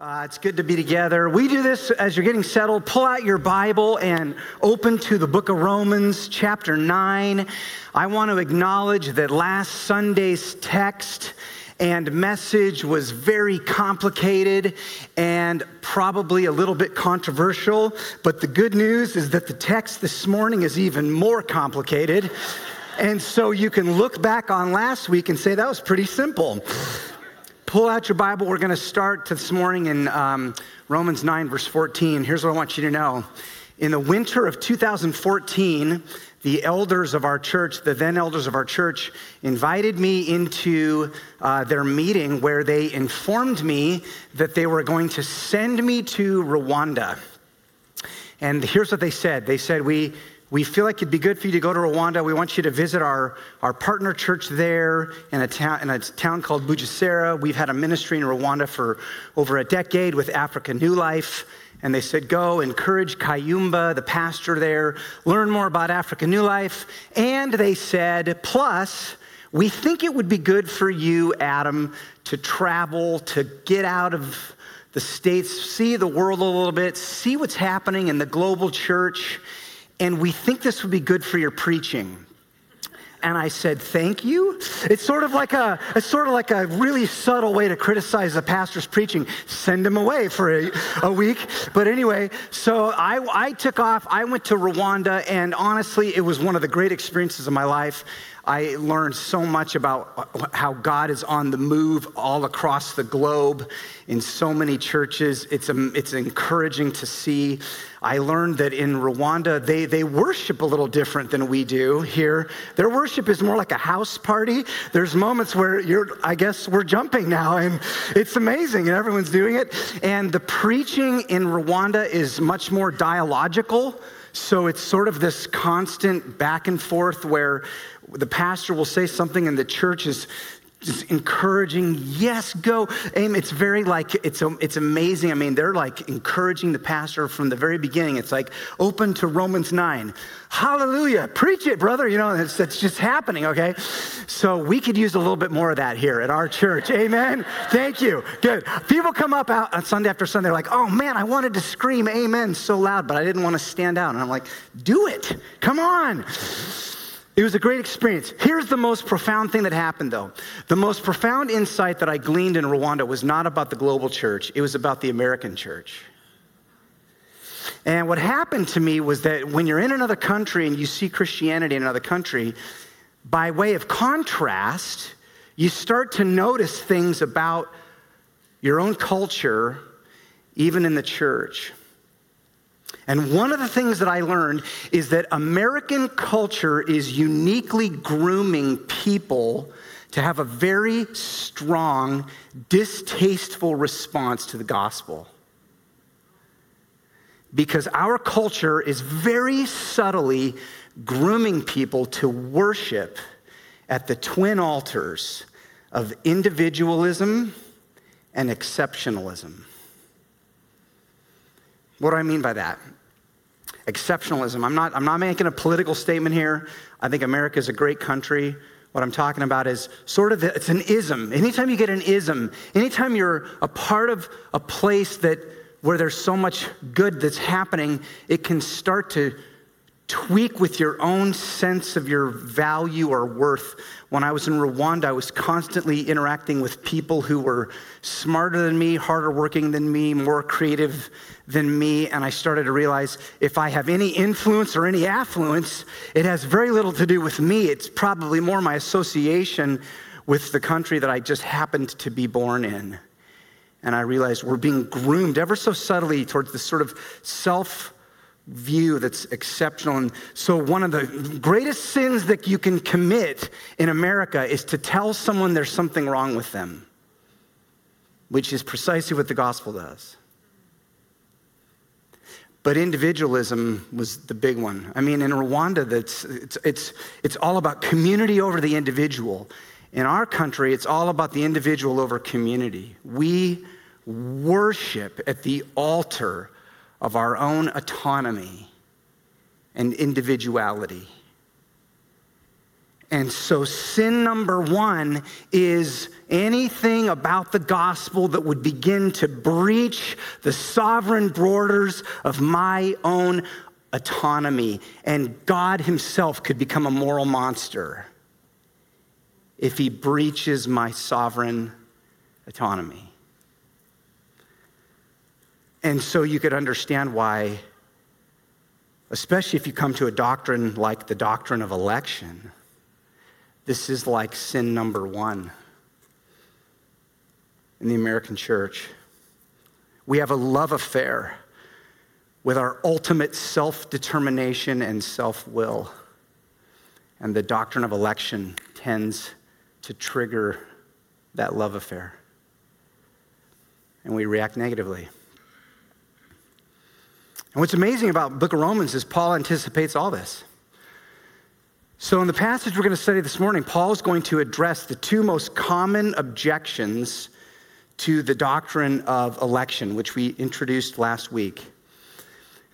Uh, it's good to be together. We do this as you're getting settled. Pull out your Bible and open to the book of Romans, chapter 9. I want to acknowledge that last Sunday's text and message was very complicated and probably a little bit controversial. But the good news is that the text this morning is even more complicated. And so you can look back on last week and say that was pretty simple pull out your Bible. We're going to start this morning in um, Romans 9, verse 14. Here's what I want you to know. In the winter of 2014, the elders of our church, the then elders of our church, invited me into uh, their meeting where they informed me that they were going to send me to Rwanda. And here's what they said they said, We we feel like it'd be good for you to go to Rwanda. We want you to visit our, our partner church there in a, town, in a town called Bugesera. We've had a ministry in Rwanda for over a decade with Africa New Life. And they said, Go encourage Kayumba, the pastor there, learn more about Africa New Life. And they said, Plus, we think it would be good for you, Adam, to travel, to get out of the States, see the world a little bit, see what's happening in the global church and we think this would be good for your preaching. And I said, "Thank you." It's sort of like a it's sort of like a really subtle way to criticize a pastor's preaching. Send him away for a, a week. But anyway, so I I took off. I went to Rwanda, and honestly, it was one of the great experiences of my life. I learned so much about how God is on the move all across the globe in so many churches. It's, um, it's encouraging to see. I learned that in Rwanda, they, they worship a little different than we do here. Their worship is more like a house party. There's moments where you're, I guess we're jumping now, and it's amazing, and everyone's doing it. And the preaching in Rwanda is much more dialogical. So it's sort of this constant back and forth where the pastor will say something and the church is just encouraging yes go. Aim it's very like it's it's amazing. I mean they're like encouraging the pastor from the very beginning. It's like open to romans 9 hallelujah. Preach it brother. You know it's, it's just happening okay? So we could use a little bit more of that here at our church. Amen. Thank you. Good. People come up out on sunday after sunday they're like oh man i wanted to scream amen so loud but i didn't want to stand out. And i'm like do it. Come on it was a great experience. Here's the most profound thing that happened, though. The most profound insight that I gleaned in Rwanda was not about the global church, it was about the American church. And what happened to me was that when you're in another country and you see Christianity in another country, by way of contrast, you start to notice things about your own culture, even in the church. And one of the things that I learned is that American culture is uniquely grooming people to have a very strong, distasteful response to the gospel. Because our culture is very subtly grooming people to worship at the twin altars of individualism and exceptionalism. What do I mean by that? Exceptionalism. I'm not, I'm not making a political statement here. I think America is a great country. What I'm talking about is sort of, it's an ism. Anytime you get an ism, anytime you're a part of a place that where there's so much good that's happening, it can start to tweak with your own sense of your value or worth. When I was in Rwanda, I was constantly interacting with people who were smarter than me, harder working than me, more creative than me. And I started to realize if I have any influence or any affluence, it has very little to do with me. It's probably more my association with the country that I just happened to be born in. And I realized we're being groomed ever so subtly towards this sort of self view that's exceptional. And so, one of the greatest sins that you can commit in America is to tell someone there's something wrong with them, which is precisely what the gospel does. But individualism was the big one. I mean, in Rwanda, that's, it's, it's, it's all about community over the individual. In our country, it's all about the individual over community. We worship at the altar of our own autonomy and individuality. And so, sin number one is anything about the gospel that would begin to breach the sovereign borders of my own autonomy. And God Himself could become a moral monster if He breaches my sovereign autonomy. And so, you could understand why, especially if you come to a doctrine like the doctrine of election this is like sin number one in the American church. We have a love affair with our ultimate self determination and self will. And the doctrine of election tends to trigger that love affair. And we react negatively. And what's amazing about book of Romans is Paul anticipates all this. So, in the passage we're going to study this morning, Paul is going to address the two most common objections to the doctrine of election, which we introduced last week.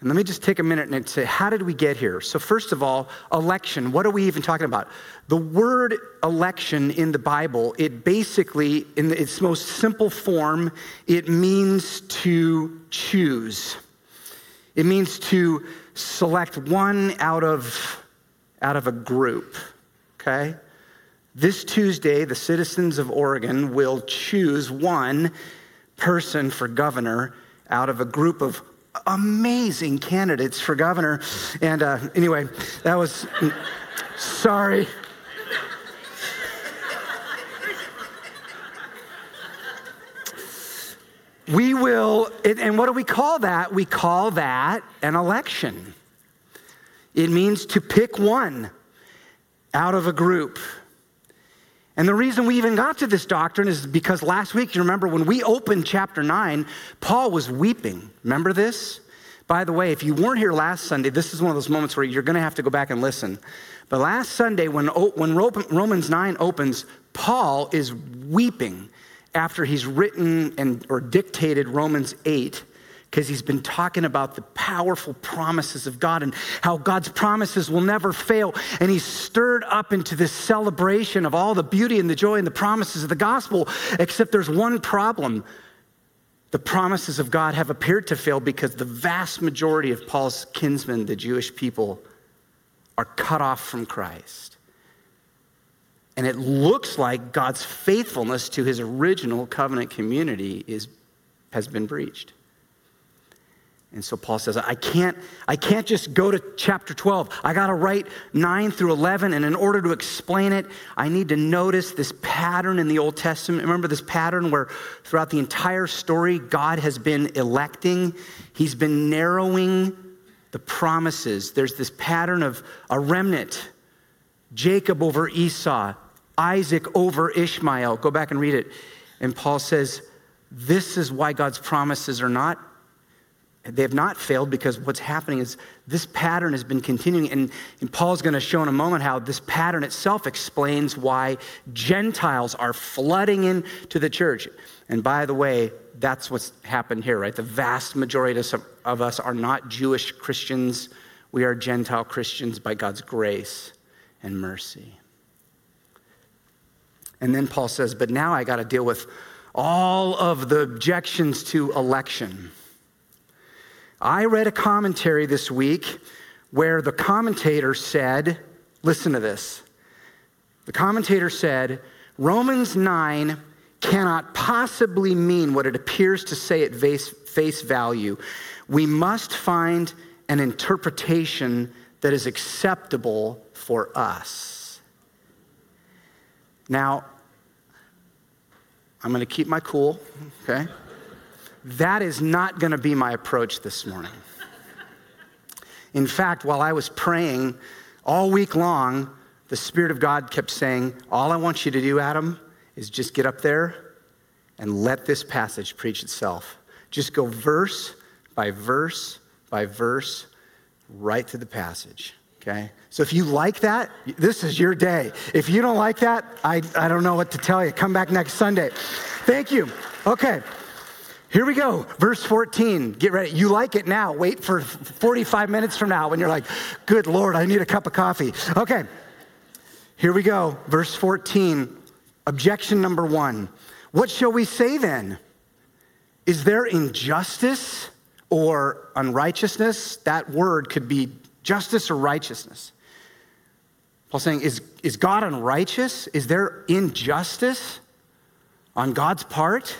And let me just take a minute and say, how did we get here? So, first of all, election. What are we even talking about? The word election in the Bible, it basically, in its most simple form, it means to choose. It means to select one out of out of a group, okay? This Tuesday, the citizens of Oregon will choose one person for governor out of a group of amazing candidates for governor. And uh, anyway, that was, sorry. We will, and what do we call that? We call that an election. It means to pick one out of a group. And the reason we even got to this doctrine is because last week, you remember when we opened chapter 9, Paul was weeping. Remember this? By the way, if you weren't here last Sunday, this is one of those moments where you're going to have to go back and listen. But last Sunday, when, when Romans 9 opens, Paul is weeping after he's written and, or dictated Romans 8 because he's been talking about the powerful promises of God and how God's promises will never fail. And he's stirred up into this celebration of all the beauty and the joy and the promises of the gospel, except there's one problem. The promises of God have appeared to fail because the vast majority of Paul's kinsmen, the Jewish people, are cut off from Christ. And it looks like God's faithfulness to his original covenant community is, has been breached. And so Paul says, I can't, I can't just go to chapter 12. I got to write 9 through 11. And in order to explain it, I need to notice this pattern in the Old Testament. Remember this pattern where throughout the entire story, God has been electing, He's been narrowing the promises. There's this pattern of a remnant Jacob over Esau, Isaac over Ishmael. Go back and read it. And Paul says, This is why God's promises are not they have not failed because what's happening is this pattern has been continuing. And, and Paul's going to show in a moment how this pattern itself explains why Gentiles are flooding into the church. And by the way, that's what's happened here, right? The vast majority of us are not Jewish Christians. We are Gentile Christians by God's grace and mercy. And then Paul says, but now I got to deal with all of the objections to election. I read a commentary this week where the commentator said, listen to this. The commentator said, Romans 9 cannot possibly mean what it appears to say at face, value. We must find an interpretation that is acceptable for us. Now, I'm going to keep my cool, okay? That is not going to be my approach this morning. In fact, while I was praying all week long, the Spirit of God kept saying, All I want you to do, Adam, is just get up there and let this passage preach itself. Just go verse by verse by verse right through the passage. Okay? So if you like that, this is your day. If you don't like that, I, I don't know what to tell you. Come back next Sunday. Thank you. Okay. Here we go, verse 14. Get ready. You like it now. Wait for 45 minutes from now when you're like, good Lord, I need a cup of coffee. Okay. Here we go, verse 14. Objection number one. What shall we say then? Is there injustice or unrighteousness? That word could be justice or righteousness. Paul's saying, is, is God unrighteous? Is there injustice on God's part?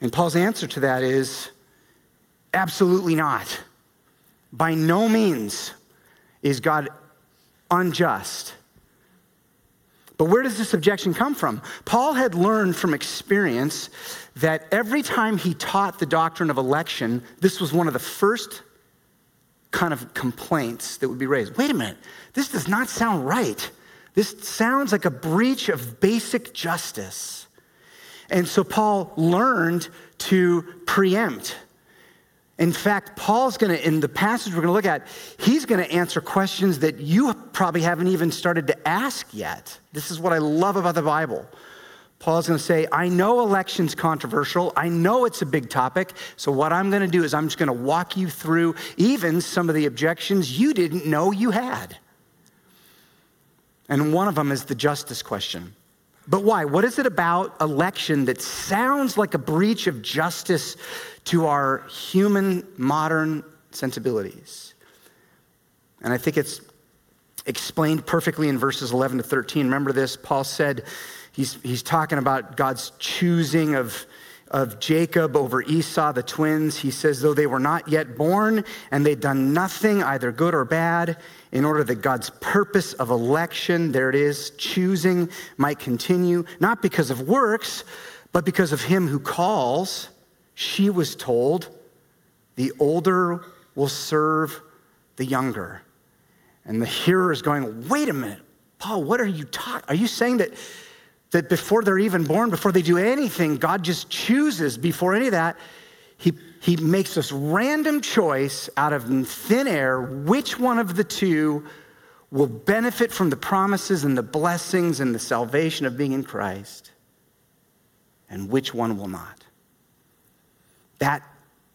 And Paul's answer to that is absolutely not. By no means is God unjust. But where does this objection come from? Paul had learned from experience that every time he taught the doctrine of election, this was one of the first kind of complaints that would be raised. Wait a minute, this does not sound right. This sounds like a breach of basic justice. And so Paul learned to preempt in fact, Paul's going to, in the passage we're going to look at, he's going to answer questions that you probably haven't even started to ask yet. This is what I love about the Bible. Paul's going to say, I know election's controversial. I know it's a big topic. So, what I'm going to do is I'm just going to walk you through even some of the objections you didn't know you had. And one of them is the justice question. But why? What is it about election that sounds like a breach of justice to our human modern sensibilities? And I think it's explained perfectly in verses 11 to 13. Remember this? Paul said he's, he's talking about God's choosing of, of Jacob over Esau, the twins. He says, though they were not yet born and they'd done nothing, either good or bad, in order that God's purpose of election, there it is, choosing, might continue, not because of works, but because of him who calls. She was told, the older will serve the younger. And the hearer is going, wait a minute, Paul, what are you talking? Are you saying that, that before they're even born, before they do anything, God just chooses before any of that? He he makes this random choice out of thin air which one of the two will benefit from the promises and the blessings and the salvation of being in Christ, and which one will not. That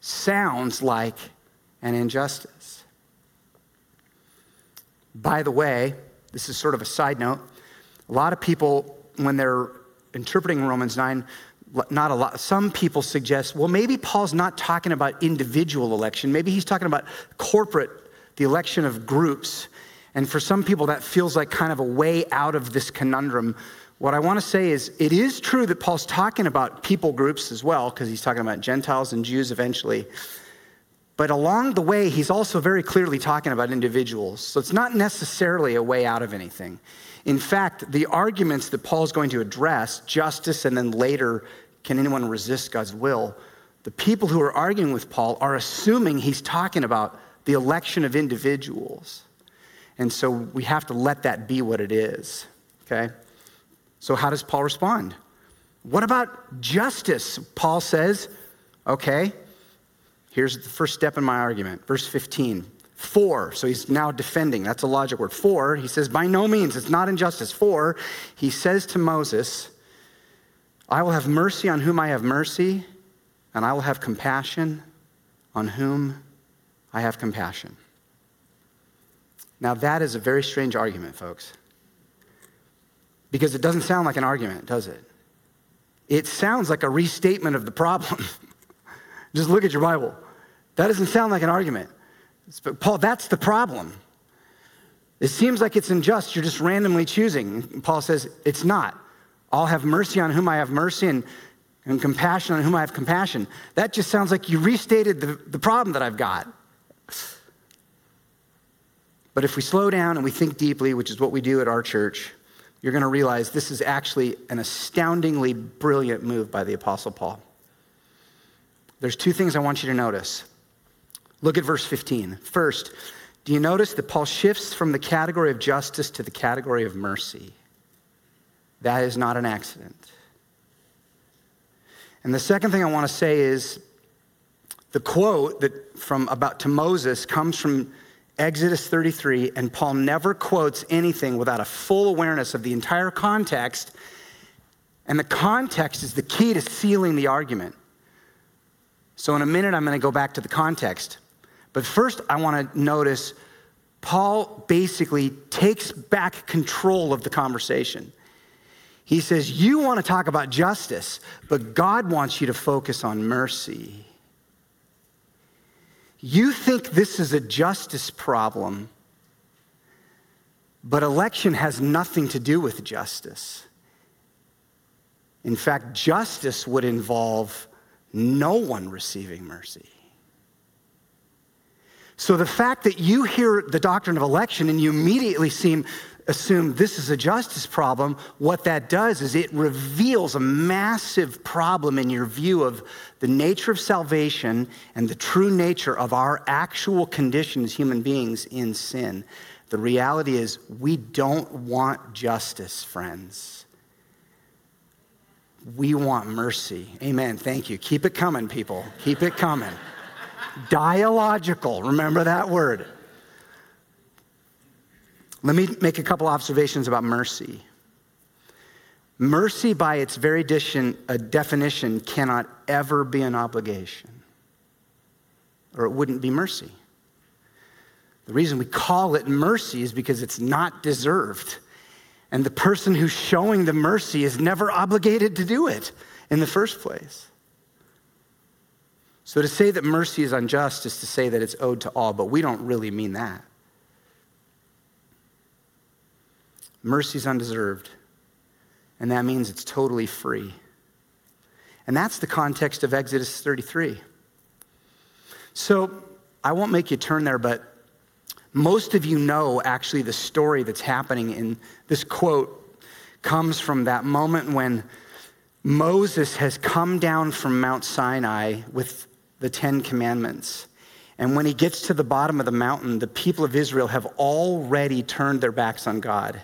sounds like an injustice. By the way, this is sort of a side note. A lot of people, when they're interpreting Romans 9, not a lot. Some people suggest, well, maybe Paul's not talking about individual election. Maybe he's talking about corporate, the election of groups. And for some people, that feels like kind of a way out of this conundrum. What I want to say is, it is true that Paul's talking about people groups as well, because he's talking about Gentiles and Jews eventually. But along the way, he's also very clearly talking about individuals. So it's not necessarily a way out of anything. In fact, the arguments that Paul's going to address, justice and then later can anyone resist God's will? The people who are arguing with Paul are assuming he's talking about the election of individuals. And so we have to let that be what it is. Okay? So, how does Paul respond? What about justice? Paul says, okay, here's the first step in my argument. Verse 15. For, so he's now defending. That's a logic word. For, he says, by no means, it's not injustice. For, he says to Moses, I will have mercy on whom I have mercy, and I will have compassion on whom I have compassion. Now, that is a very strange argument, folks, because it doesn't sound like an argument, does it? It sounds like a restatement of the problem. Just look at your Bible. That doesn't sound like an argument. But Paul, that's the problem. It seems like it's unjust. You're just randomly choosing. Paul says it's not. I'll have mercy on whom I have mercy and, and compassion on whom I have compassion. That just sounds like you restated the, the problem that I've got. But if we slow down and we think deeply, which is what we do at our church, you're going to realize this is actually an astoundingly brilliant move by the Apostle Paul. There's two things I want you to notice. Look at verse 15. First, do you notice that Paul shifts from the category of justice to the category of mercy? That is not an accident. And the second thing I want to say is the quote that from about to Moses comes from Exodus 33, and Paul never quotes anything without a full awareness of the entire context. And the context is the key to sealing the argument. So, in a minute, I'm going to go back to the context. But first, I want to notice Paul basically takes back control of the conversation. He says, You want to talk about justice, but God wants you to focus on mercy. You think this is a justice problem, but election has nothing to do with justice. In fact, justice would involve no one receiving mercy. So the fact that you hear the doctrine of election and you immediately seem assume this is a justice problem, what that does is it reveals a massive problem in your view of the nature of salvation and the true nature of our actual condition as human beings in sin. The reality is, we don't want justice, friends. We want mercy. Amen. Thank you. Keep it coming, people. Keep it coming. Dialogical. Remember that word. Let me make a couple observations about mercy. Mercy, by its very definition, cannot ever be an obligation, or it wouldn't be mercy. The reason we call it mercy is because it's not deserved. And the person who's showing the mercy is never obligated to do it in the first place. So to say that mercy is unjust is to say that it's owed to all, but we don't really mean that. Mercy is undeserved, and that means it's totally free. And that's the context of Exodus 33. So I won't make you turn there, but most of you know actually the story that's happening in this quote comes from that moment when Moses has come down from Mount Sinai with the Ten Commandments. And when he gets to the bottom of the mountain, the people of Israel have already turned their backs on God.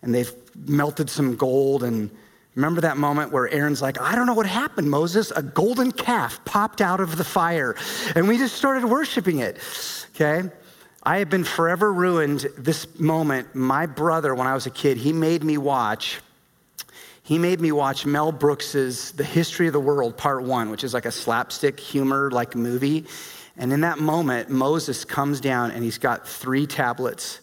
And they've melted some gold. And remember that moment where Aaron's like, I don't know what happened, Moses. A golden calf popped out of the fire. And we just started worshiping it. Okay? I have been forever ruined this moment. My brother, when I was a kid, he made me watch. He made me watch Mel Brooks's The History of the World, Part One, which is like a slapstick humor like movie. And in that moment, Moses comes down and he's got three tablets.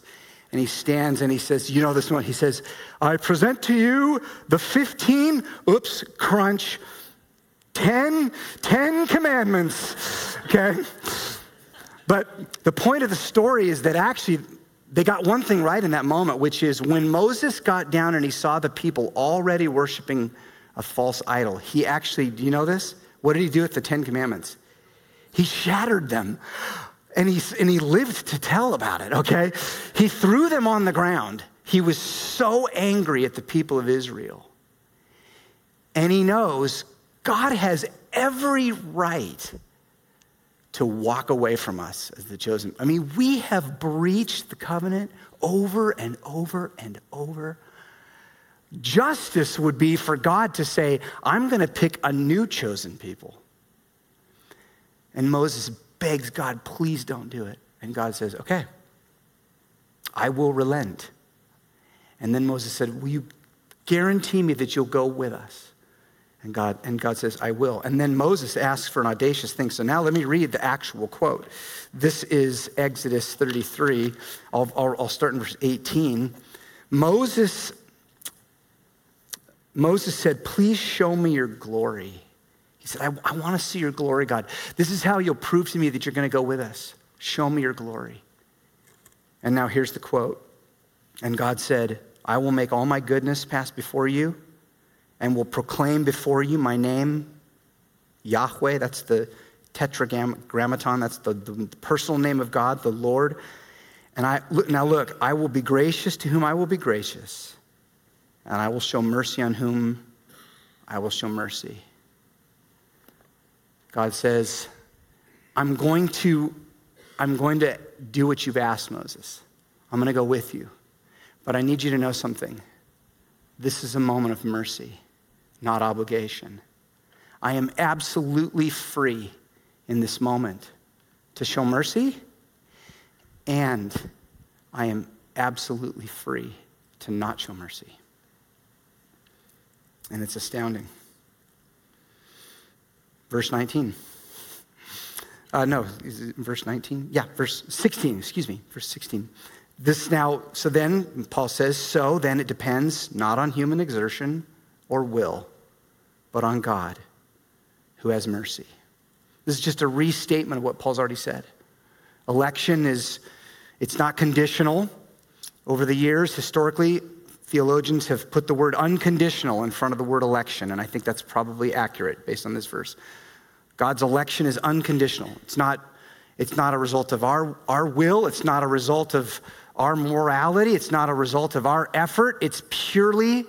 And he stands and he says, You know this one? He says, I present to you the 15, oops, crunch, 10, 10 commandments. Okay? But the point of the story is that actually they got one thing right in that moment, which is when Moses got down and he saw the people already worshiping a false idol, he actually, do you know this? What did he do with the Ten Commandments? He shattered them. And he, and he lived to tell about it, okay? He threw them on the ground. He was so angry at the people of Israel. And he knows God has every right to walk away from us as the chosen. I mean, we have breached the covenant over and over and over. Justice would be for God to say, I'm going to pick a new chosen people. And Moses begs God, please don't do it. And God says, okay, I will relent. And then Moses said, Will you guarantee me that you'll go with us? And God, and God says, I will. And then Moses asks for an audacious thing. So now let me read the actual quote. This is Exodus 33. I'll, I'll, I'll start in verse 18. Moses, Moses said, Please show me your glory. He said, I, I want to see your glory, God. This is how you'll prove to me that you're going to go with us. Show me your glory. And now here's the quote. And God said, I will make all my goodness pass before you and will proclaim before you my name, Yahweh. That's the tetragrammaton, that's the, the personal name of God, the Lord. And I now look, I will be gracious to whom I will be gracious, and I will show mercy on whom I will show mercy. God says, I'm going to, I'm going to do what you've asked, Moses. I'm going to go with you. But I need you to know something. This is a moment of mercy not obligation. I am absolutely free in this moment to show mercy, and I am absolutely free to not show mercy. And it's astounding. Verse 19. Uh, no, is it verse 19? Yeah, verse 16, excuse me, verse 16. This now, so then, Paul says, so then it depends not on human exertion or will, but on God who has mercy. This is just a restatement of what Paul's already said. Election is, it's not conditional. Over the years, historically, theologians have put the word unconditional in front of the word election, and I think that's probably accurate based on this verse. God's election is unconditional. It's not, it's not a result of our, our will, it's not a result of our morality, it's not a result of our effort. It's purely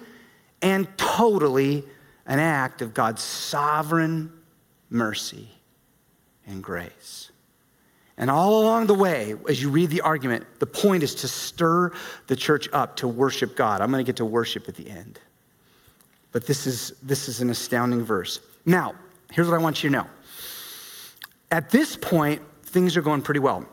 and totally an act of God's sovereign mercy and grace. And all along the way, as you read the argument, the point is to stir the church up to worship God. I'm going to get to worship at the end. But this is, this is an astounding verse. Now, here's what I want you to know. At this point, things are going pretty well.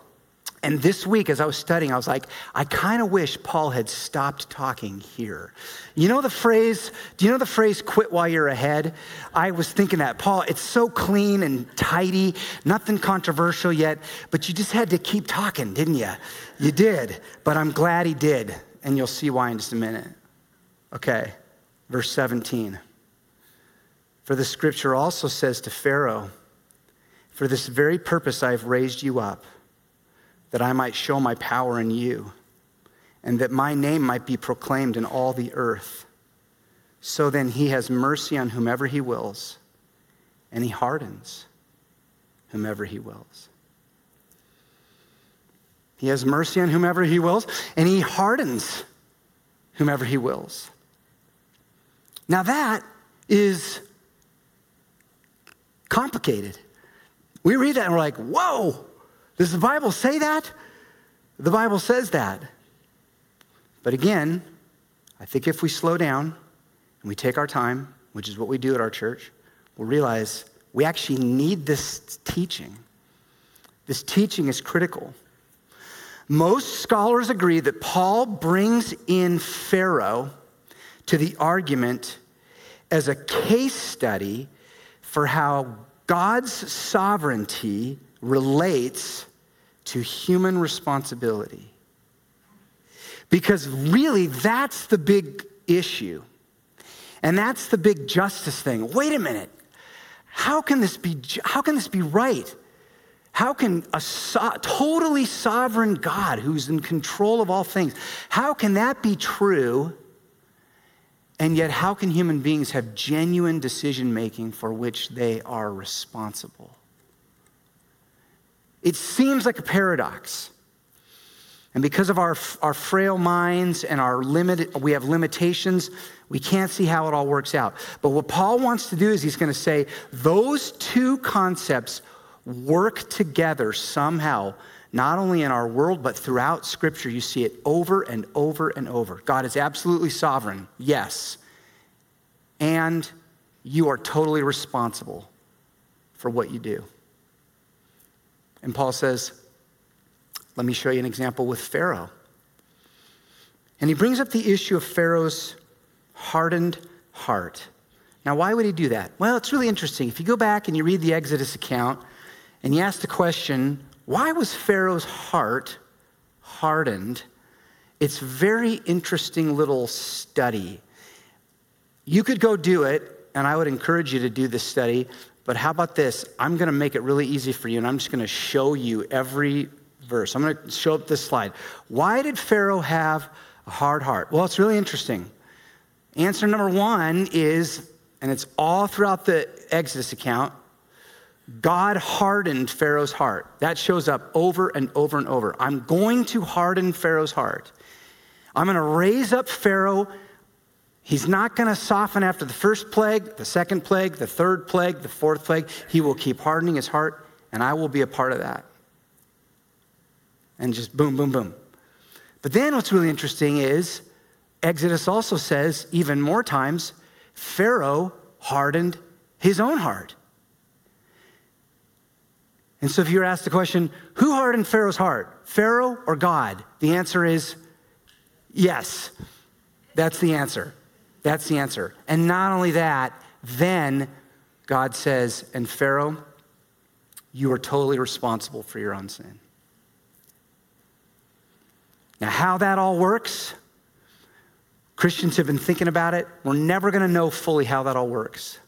And this week, as I was studying, I was like, I kind of wish Paul had stopped talking here. You know the phrase, do you know the phrase, quit while you're ahead? I was thinking that, Paul, it's so clean and tidy, nothing controversial yet, but you just had to keep talking, didn't you? You did, but I'm glad he did, and you'll see why in just a minute. Okay, verse 17. For the scripture also says to Pharaoh, For this very purpose I have raised you up that I might show my power in you, and that my name might be proclaimed in all the earth. So then he has mercy on whomever he wills, and he hardens whomever he wills. He has mercy on whomever he wills, and he hardens whomever he wills. Now that is complicated. We read that and we're like, whoa, does the Bible say that? The Bible says that. But again, I think if we slow down and we take our time, which is what we do at our church, we'll realize we actually need this teaching. This teaching is critical. Most scholars agree that Paul brings in Pharaoh to the argument as a case study for how God's sovereignty relates to human responsibility. Because really, that's the big issue. And that's the big justice thing. Wait a minute. How can this be, how can this be right? How can a so- totally sovereign God who's in control of all things, how can that be true? And yet, how can human beings have genuine decision making for which they are responsible? It seems like a paradox. And because of our, our frail minds and our limited, we have limitations, we can't see how it all works out. But what Paul wants to do is he's going to say those two concepts work together somehow, not only in our world, but throughout Scripture. You see it over and over and over. God is absolutely sovereign, yes. And you are totally responsible for what you do. And Paul says, Let me show you an example with Pharaoh. And he brings up the issue of Pharaoh's hardened heart. Now, why would he do that? Well, it's really interesting. If you go back and you read the Exodus account and you ask the question, why was Pharaoh's heart hardened? It's very interesting little study. You could go do it, and I would encourage you to do this study. But how about this? I'm going to make it really easy for you, and I'm just going to show you every verse. I'm going to show up this slide. Why did Pharaoh have a hard heart? Well, it's really interesting. Answer number one is, and it's all throughout the Exodus account, God hardened Pharaoh's heart. That shows up over and over and over. I'm going to harden Pharaoh's heart. I'm going to raise up Pharaoh He's not going to soften after the first plague, the second plague, the third plague, the fourth plague. He will keep hardening his heart, and I will be a part of that. And just boom, boom, boom. But then what's really interesting is Exodus also says, even more times, Pharaoh hardened his own heart. And so if you're asked the question, who hardened Pharaoh's heart, Pharaoh or God? The answer is yes. That's the answer. That's the answer. And not only that, then God says, and Pharaoh, you are totally responsible for your own sin. Now, how that all works, Christians have been thinking about it. We're never going to know fully how that all works,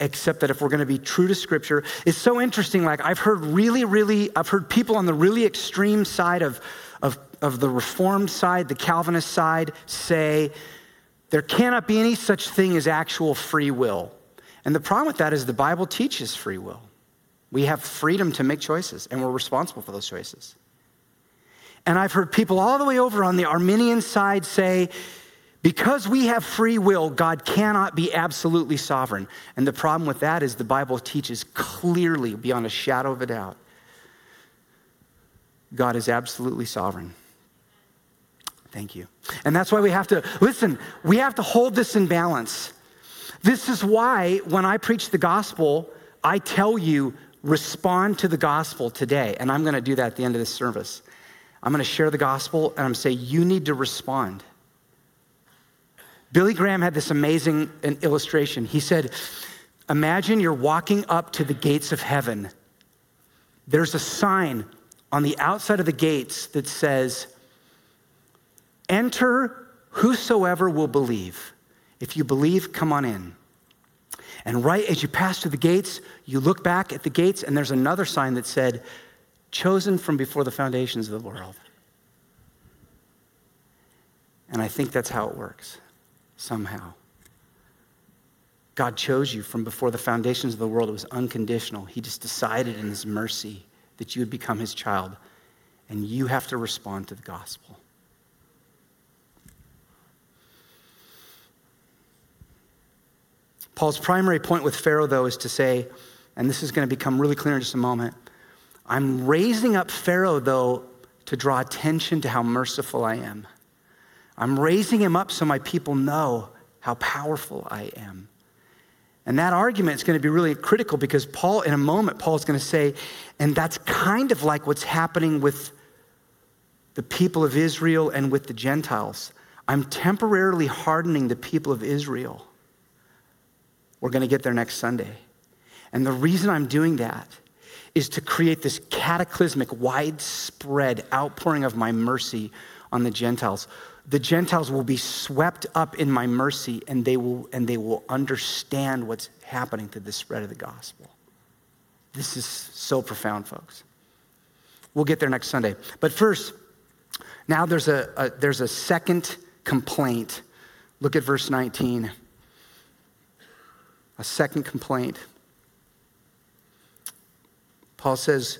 except that if we're going to be true to Scripture, it's so interesting. Like, I've heard really, really, I've heard people on the really extreme side of, of, of the Reformed side, the Calvinist side, say there cannot be any such thing as actual free will. And the problem with that is the Bible teaches free will. We have freedom to make choices, and we're responsible for those choices. And I've heard people all the way over on the Arminian side say, because we have free will, God cannot be absolutely sovereign. And the problem with that is the Bible teaches clearly, beyond a shadow of a doubt, God is absolutely sovereign. Thank you. And that's why we have to, listen, we have to hold this in balance. This is why when I preach the gospel, I tell you, respond to the gospel today. And I'm going to do that at the end of this service. I'm going to share the gospel and I'm going to say, you need to respond. Billy Graham had this amazing illustration. He said, Imagine you're walking up to the gates of heaven. There's a sign on the outside of the gates that says, Enter whosoever will believe. If you believe, come on in. And right as you pass through the gates, you look back at the gates, and there's another sign that said, Chosen from before the foundations of the world. And I think that's how it works, somehow. God chose you from before the foundations of the world. It was unconditional. He just decided in His mercy that you would become His child, and you have to respond to the gospel. Paul's primary point with Pharaoh, though, is to say, and this is going to become really clear in just a moment I'm raising up Pharaoh, though, to draw attention to how merciful I am. I'm raising him up so my people know how powerful I am. And that argument is going to be really critical because Paul, in a moment, Paul is going to say, and that's kind of like what's happening with the people of Israel and with the Gentiles. I'm temporarily hardening the people of Israel we're going to get there next Sunday. And the reason I'm doing that is to create this cataclysmic, widespread outpouring of my mercy on the Gentiles. The Gentiles will be swept up in my mercy and they will, and they will understand what's happening to the spread of the gospel. This is so profound, folks. We'll get there next Sunday. But first, now there's a, a there's a second complaint. Look at verse 19 a second complaint. Paul says,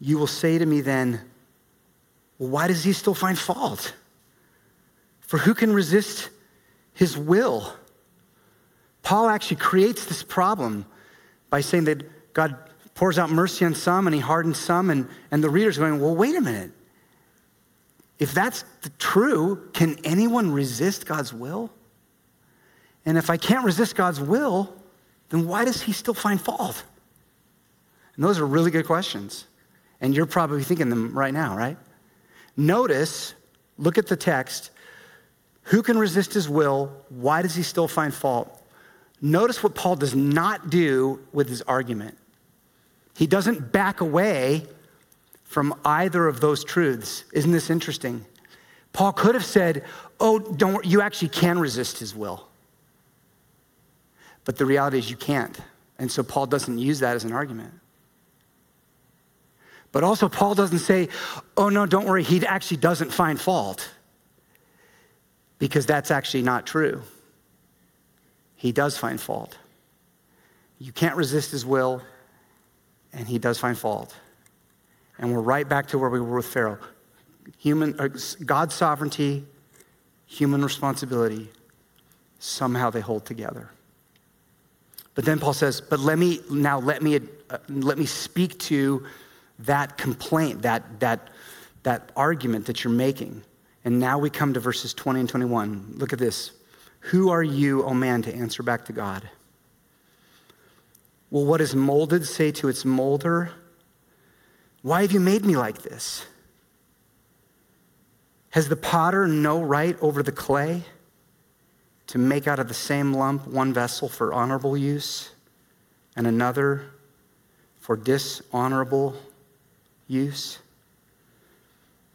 You will say to me then, well, why does he still find fault? For who can resist his will? Paul actually creates this problem by saying that God pours out mercy on some and he hardens some, and, and the reader's going, Well, wait a minute. If that's true, can anyone resist God's will? And if I can't resist God's will, then why does he still find fault? And those are really good questions. And you're probably thinking them right now, right? Notice, look at the text. Who can resist his will? Why does he still find fault? Notice what Paul does not do with his argument. He doesn't back away from either of those truths. Isn't this interesting? Paul could have said, Oh, don't, you actually can resist his will. But the reality is you can't. And so Paul doesn't use that as an argument. But also, Paul doesn't say, oh, no, don't worry, he actually doesn't find fault. Because that's actually not true. He does find fault. You can't resist his will, and he does find fault. And we're right back to where we were with Pharaoh. Human, uh, God's sovereignty, human responsibility, somehow they hold together. But then Paul says, but let me now let me uh, let me speak to that complaint, that that that argument that you're making. And now we come to verses 20 and 21. Look at this. Who are you, O oh man, to answer back to God? Will what is molded say to its molder, Why have you made me like this? Has the potter no right over the clay? To make out of the same lump one vessel for honorable use and another for dishonorable use?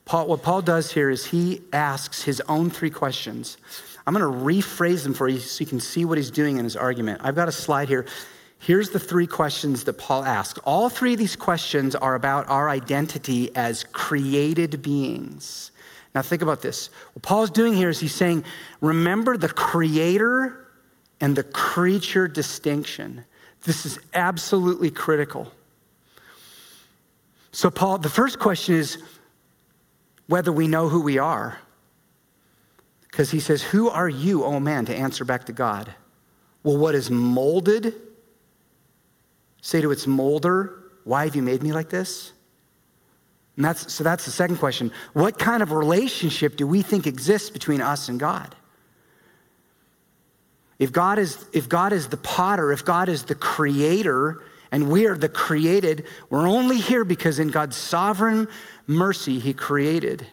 Paul, what Paul does here is he asks his own three questions. I'm going to rephrase them for you so you can see what he's doing in his argument. I've got a slide here. Here's the three questions that Paul asks. All three of these questions are about our identity as created beings. Now, think about this. What Paul's doing here is he's saying, remember the creator and the creature distinction. This is absolutely critical. So, Paul, the first question is whether we know who we are. Because he says, Who are you, oh man, to answer back to God? Well, what is molded? Say to its molder, Why have you made me like this? And that's, so that's the second question. What kind of relationship do we think exists between us and God? If God is, if God is the potter, if God is the creator, and we are the created, we're only here because in God's sovereign mercy, He created.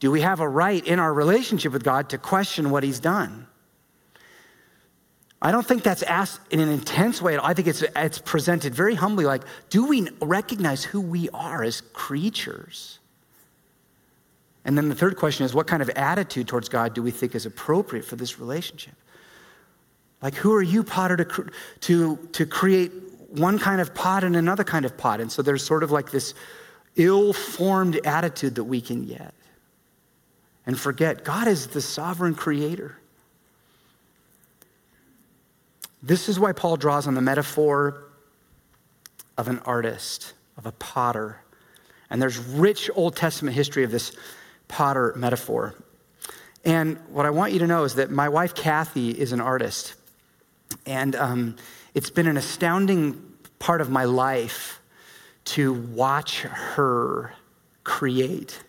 Do we have a right in our relationship with God to question what He's done? I don't think that's asked in an intense way. I think it's, it's presented very humbly like, do we recognize who we are as creatures? And then the third question is, what kind of attitude towards God do we think is appropriate for this relationship? Like, who are you, potter, to, to, to create one kind of pot and another kind of pot? And so there's sort of like this ill formed attitude that we can get and forget God is the sovereign creator. This is why Paul draws on the metaphor of an artist, of a potter. And there's rich Old Testament history of this potter metaphor. And what I want you to know is that my wife, Kathy, is an artist. And um, it's been an astounding part of my life to watch her create.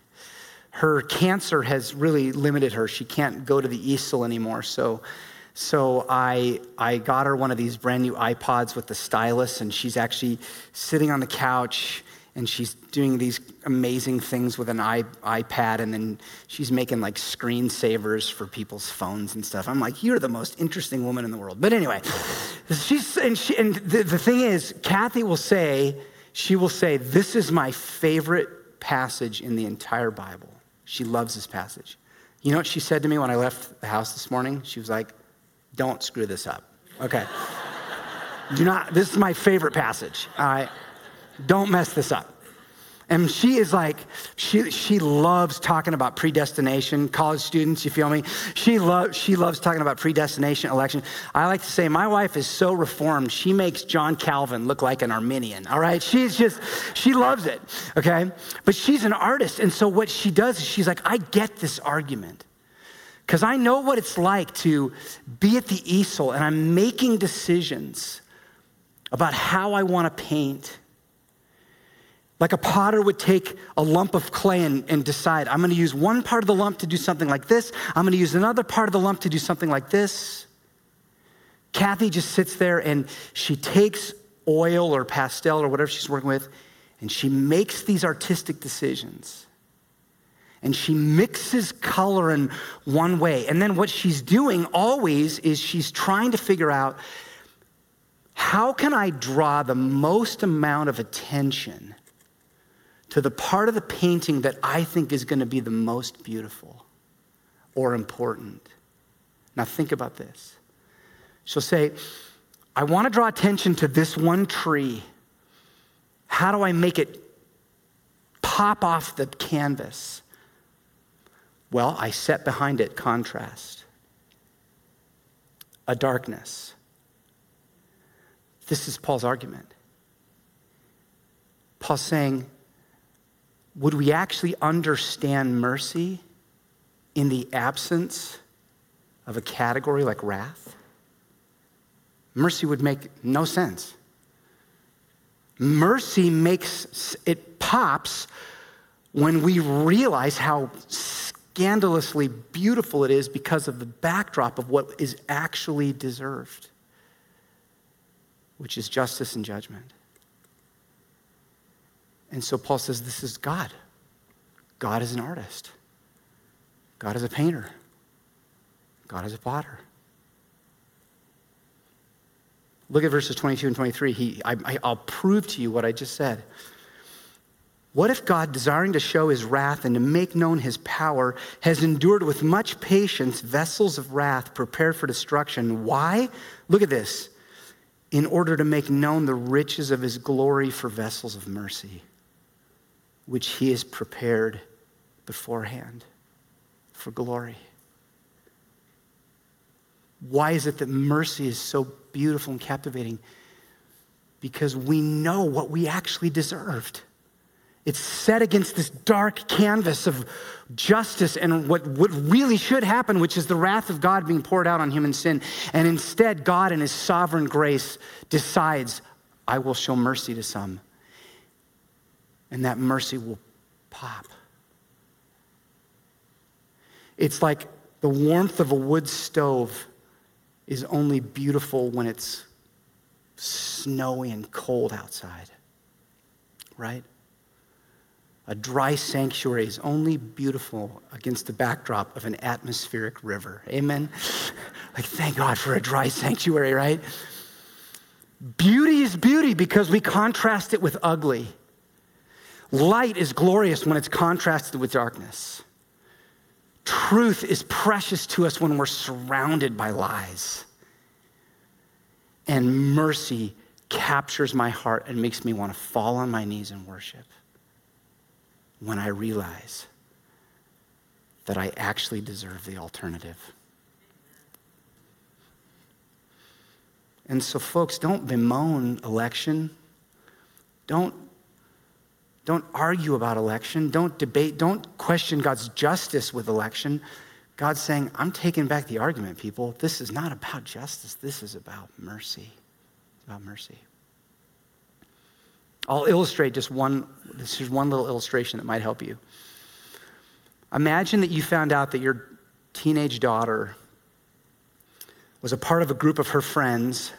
Her cancer has really limited her. She can't go to the easel anymore. So so I, I got her one of these brand new iPads with the stylus, and she's actually sitting on the couch and she's doing these amazing things with an iPad, and then she's making like screensavers for people's phones and stuff. I'm like, you're the most interesting woman in the world. But anyway, she's, and, she, and the, the thing is, Kathy will say, she will say, This is my favorite passage in the entire Bible. She loves this passage. You know what she said to me when I left the house this morning? She was like, don't screw this up. Okay. Do not, this is my favorite passage. All right. Don't mess this up. And she is like, she, she loves talking about predestination. College students, you feel me? She, loves she loves talking about predestination, election. I like to say, my wife is so reformed, she makes John Calvin look like an Arminian, all right? She's just, she loves it, okay? But she's an artist. And so what she does is she's like, I get this argument. Because I know what it's like to be at the easel and I'm making decisions about how I want to paint. Like a potter would take a lump of clay and, and decide, I'm going to use one part of the lump to do something like this. I'm going to use another part of the lump to do something like this. Kathy just sits there and she takes oil or pastel or whatever she's working with, and she makes these artistic decisions and she mixes color in one way. And then what she's doing always is she's trying to figure out how can I draw the most amount of attention to the part of the painting that I think is going to be the most beautiful or important. Now, think about this. She'll say, I want to draw attention to this one tree. How do I make it pop off the canvas? Well, I set behind it contrast, a darkness. This is Paul's argument. Paul's saying, would we actually understand mercy in the absence of a category like wrath? Mercy would make no sense. Mercy makes it pops when we realize how scandalously beautiful it is because of the backdrop of what is actually deserved, which is justice and judgment. And so Paul says this is God. God is an artist, God is a painter, God is a potter. Look at verses 22 and 23. He, I, I'll prove to you what I just said. What if God, desiring to show his wrath and to make known his power, has endured with much patience vessels of wrath prepared for destruction? Why? Look at this. In order to make known the riches of his glory for vessels of mercy, which he has prepared beforehand for glory. Why is it that mercy is so beautiful and captivating? Because we know what we actually deserved. It's set against this dark canvas of justice and what, what really should happen, which is the wrath of God being poured out on human sin. And instead, God, in His sovereign grace, decides, I will show mercy to some. And that mercy will pop. It's like the warmth of a wood stove is only beautiful when it's snowy and cold outside, right? A dry sanctuary is only beautiful against the backdrop of an atmospheric river. Amen? like, thank God for a dry sanctuary, right? Beauty is beauty because we contrast it with ugly. Light is glorious when it's contrasted with darkness. Truth is precious to us when we're surrounded by lies. And mercy captures my heart and makes me want to fall on my knees and worship when I realize that I actually deserve the alternative. And so, folks, don't bemoan election. Don't, don't argue about election. Don't debate. Don't question God's justice with election. God's saying, I'm taking back the argument, people. This is not about justice. This is about mercy. It's about mercy. I'll illustrate just one, this is one little illustration that might help you. Imagine that you found out that your teenage daughter was a part of a group of her friends.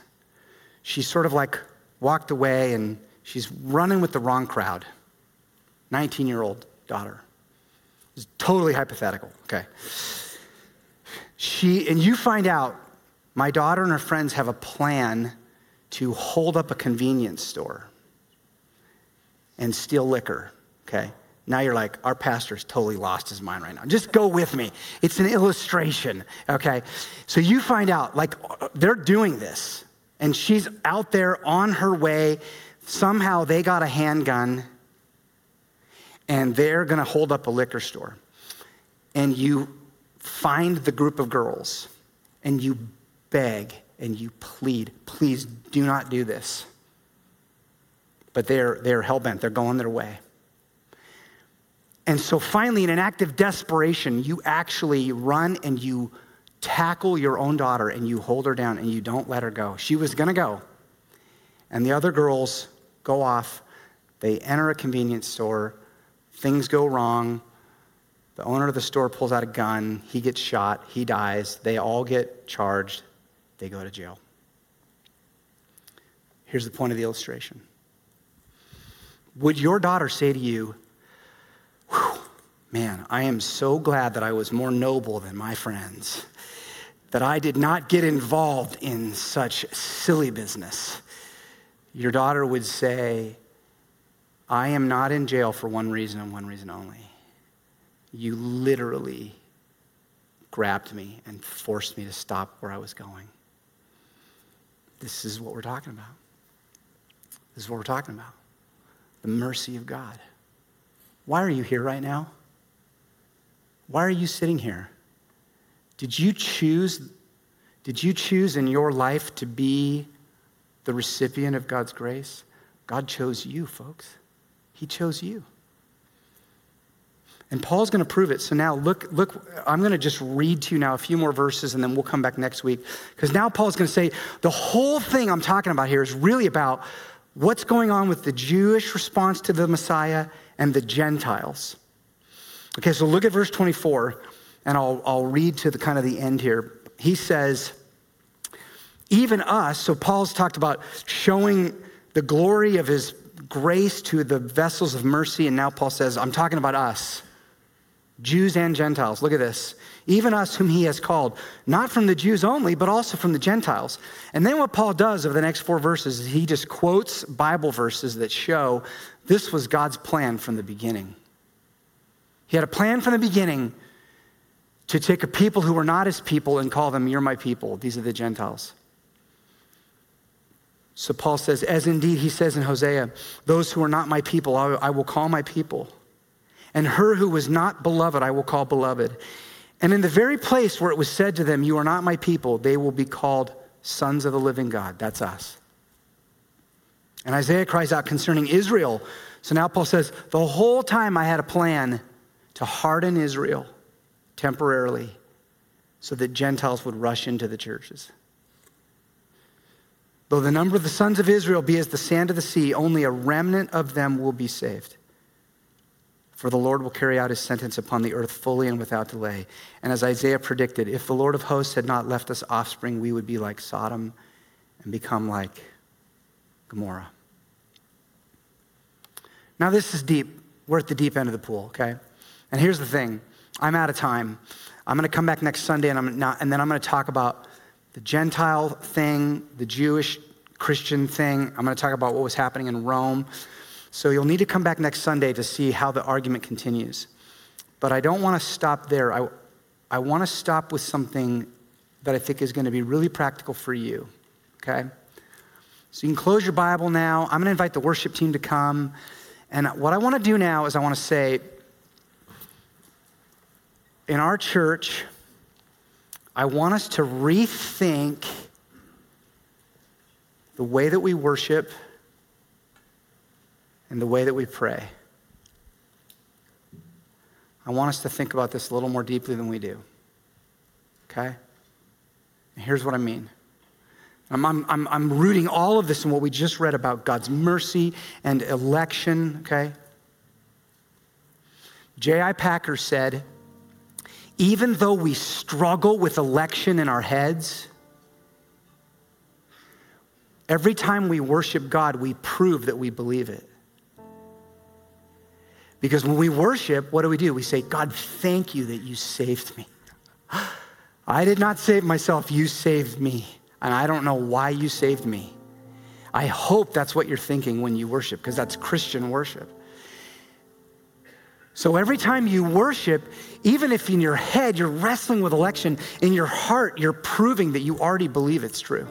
She sort of like walked away and she's running with the wrong crowd. 19 year old daughter. It's totally hypothetical, okay? She, and you find out my daughter and her friends have a plan to hold up a convenience store and steal liquor, okay? Now you're like, our pastor's totally lost his mind right now. Just go with me. It's an illustration, okay? So you find out, like, they're doing this, and she's out there on her way. Somehow they got a handgun, and they're gonna hold up a liquor store. And you find the group of girls, and you beg and you plead, please do not do this. But they're, they're hell bent, they're going their way. And so finally, in an act of desperation, you actually run and you tackle your own daughter and you hold her down and you don't let her go. She was going to go. And the other girls go off. They enter a convenience store. Things go wrong. The owner of the store pulls out a gun. He gets shot. He dies. They all get charged. They go to jail. Here's the point of the illustration would your daughter say to you, Man, I am so glad that I was more noble than my friends, that I did not get involved in such silly business? Your daughter would say, I am not in jail for one reason and one reason only. You literally grabbed me and forced me to stop where I was going. This is what we're talking about. This is what we're talking about the mercy of God. Why are you here right now? Why are you sitting here? Did you choose did you choose in your life to be the recipient of God's grace? God chose you, folks. He chose you. And Paul's going to prove it. So now look, look, I'm going to just read to you now a few more verses and then we'll come back next week. Because now Paul's going to say the whole thing I'm talking about here is really about what's going on with the Jewish response to the Messiah and the Gentiles. Okay, so look at verse 24, and I'll, I'll read to the kind of the end here. He says, even us, so Paul's talked about showing the glory of his grace to the vessels of mercy, and now Paul says, I'm talking about us, Jews and Gentiles. Look at this. Even us whom he has called, not from the Jews only, but also from the Gentiles. And then what Paul does over the next four verses is he just quotes Bible verses that show this was God's plan from the beginning. He had a plan from the beginning to take a people who were not his people and call them, You're my people. These are the Gentiles. So Paul says, As indeed he says in Hosea, those who are not my people, I will call my people. And her who was not beloved, I will call beloved. And in the very place where it was said to them, You are not my people, they will be called sons of the living God. That's us. And Isaiah cries out concerning Israel. So now Paul says, The whole time I had a plan to harden Israel temporarily so that Gentiles would rush into the churches. Though the number of the sons of Israel be as the sand of the sea, only a remnant of them will be saved. For the Lord will carry out his sentence upon the earth fully and without delay. And as Isaiah predicted, if the Lord of hosts had not left us offspring, we would be like Sodom and become like Gomorrah. Now, this is deep. We're at the deep end of the pool, okay? And here's the thing I'm out of time. I'm going to come back next Sunday and, not, and then I'm going to talk about the Gentile thing, the Jewish Christian thing. I'm going to talk about what was happening in Rome. So you'll need to come back next Sunday to see how the argument continues. But I don't want to stop there. I, I want to stop with something that I think is going to be really practical for you, okay? So you can close your Bible now. I'm going to invite the worship team to come. And what I want to do now is I want to say, in our church, I want us to rethink the way that we worship and the way that we pray. I want us to think about this a little more deeply than we do. Okay? And here's what I mean. I'm, I'm, I'm rooting all of this in what we just read about God's mercy and election, okay? J.I. Packer said, even though we struggle with election in our heads, every time we worship God, we prove that we believe it. Because when we worship, what do we do? We say, God, thank you that you saved me. I did not save myself, you saved me. And I don't know why you saved me. I hope that's what you're thinking when you worship, because that's Christian worship. So every time you worship, even if in your head you're wrestling with election, in your heart you're proving that you already believe it's true.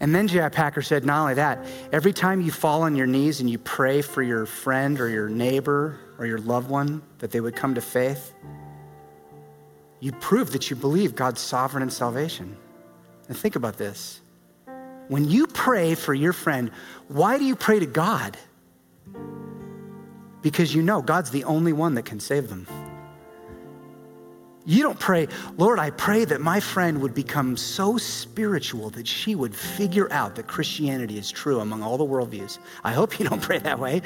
And then J.I. Packer said, not only that, every time you fall on your knees and you pray for your friend or your neighbor or your loved one that they would come to faith, you prove that you believe God's sovereign in salvation. And think about this. When you pray for your friend, why do you pray to God? Because you know God's the only one that can save them. You don't pray, Lord, I pray that my friend would become so spiritual that she would figure out that Christianity is true among all the worldviews. I hope you don't pray that way.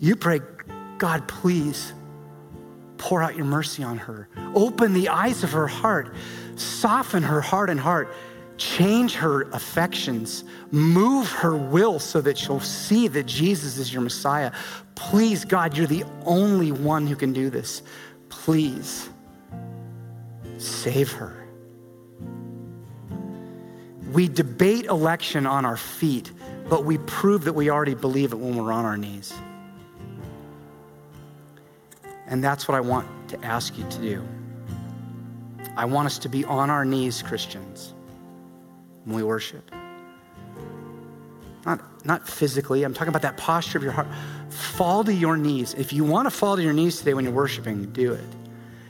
You pray, God, please pour out your mercy on her. Open the eyes of her heart, soften her heart and heart, change her affections, move her will so that she'll see that Jesus is your Messiah. Please, God, you're the only one who can do this. Please. Save her. We debate election on our feet, but we prove that we already believe it when we're on our knees. And that's what I want to ask you to do. I want us to be on our knees, Christians, when we worship. Not, not physically, I'm talking about that posture of your heart. Fall to your knees. If you want to fall to your knees today when you're worshiping, do it.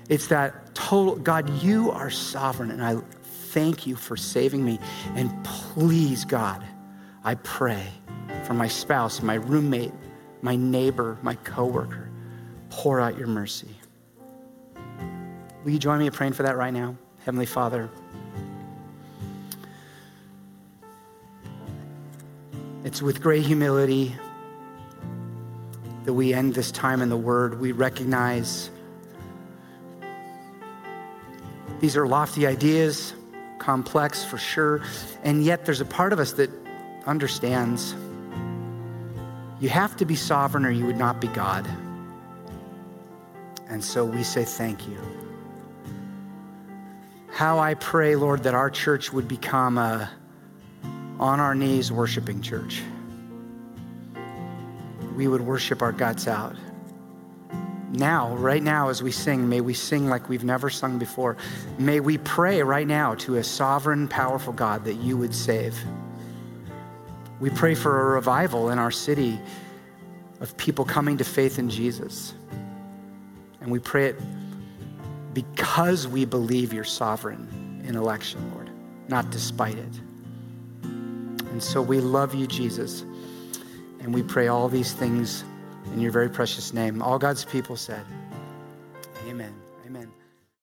It's that total, God, you are sovereign, and I thank you for saving me. And please, God, I pray for my spouse, my roommate, my neighbor, my coworker, pour out your mercy. Will you join me in praying for that right now? Heavenly Father, it's with great humility that we end this time in the Word. We recognize these are lofty ideas, complex for sure, and yet there's a part of us that understands you have to be sovereign or you would not be God. And so we say thank you. How I pray, Lord, that our church would become a on our knees worshiping church. We would worship our guts out. Now, right now, as we sing, may we sing like we've never sung before. May we pray right now to a sovereign, powerful God that you would save. We pray for a revival in our city of people coming to faith in Jesus. And we pray it because we believe you're sovereign in election, Lord, not despite it. And so we love you, Jesus. And we pray all these things in your very precious name. All God's people said,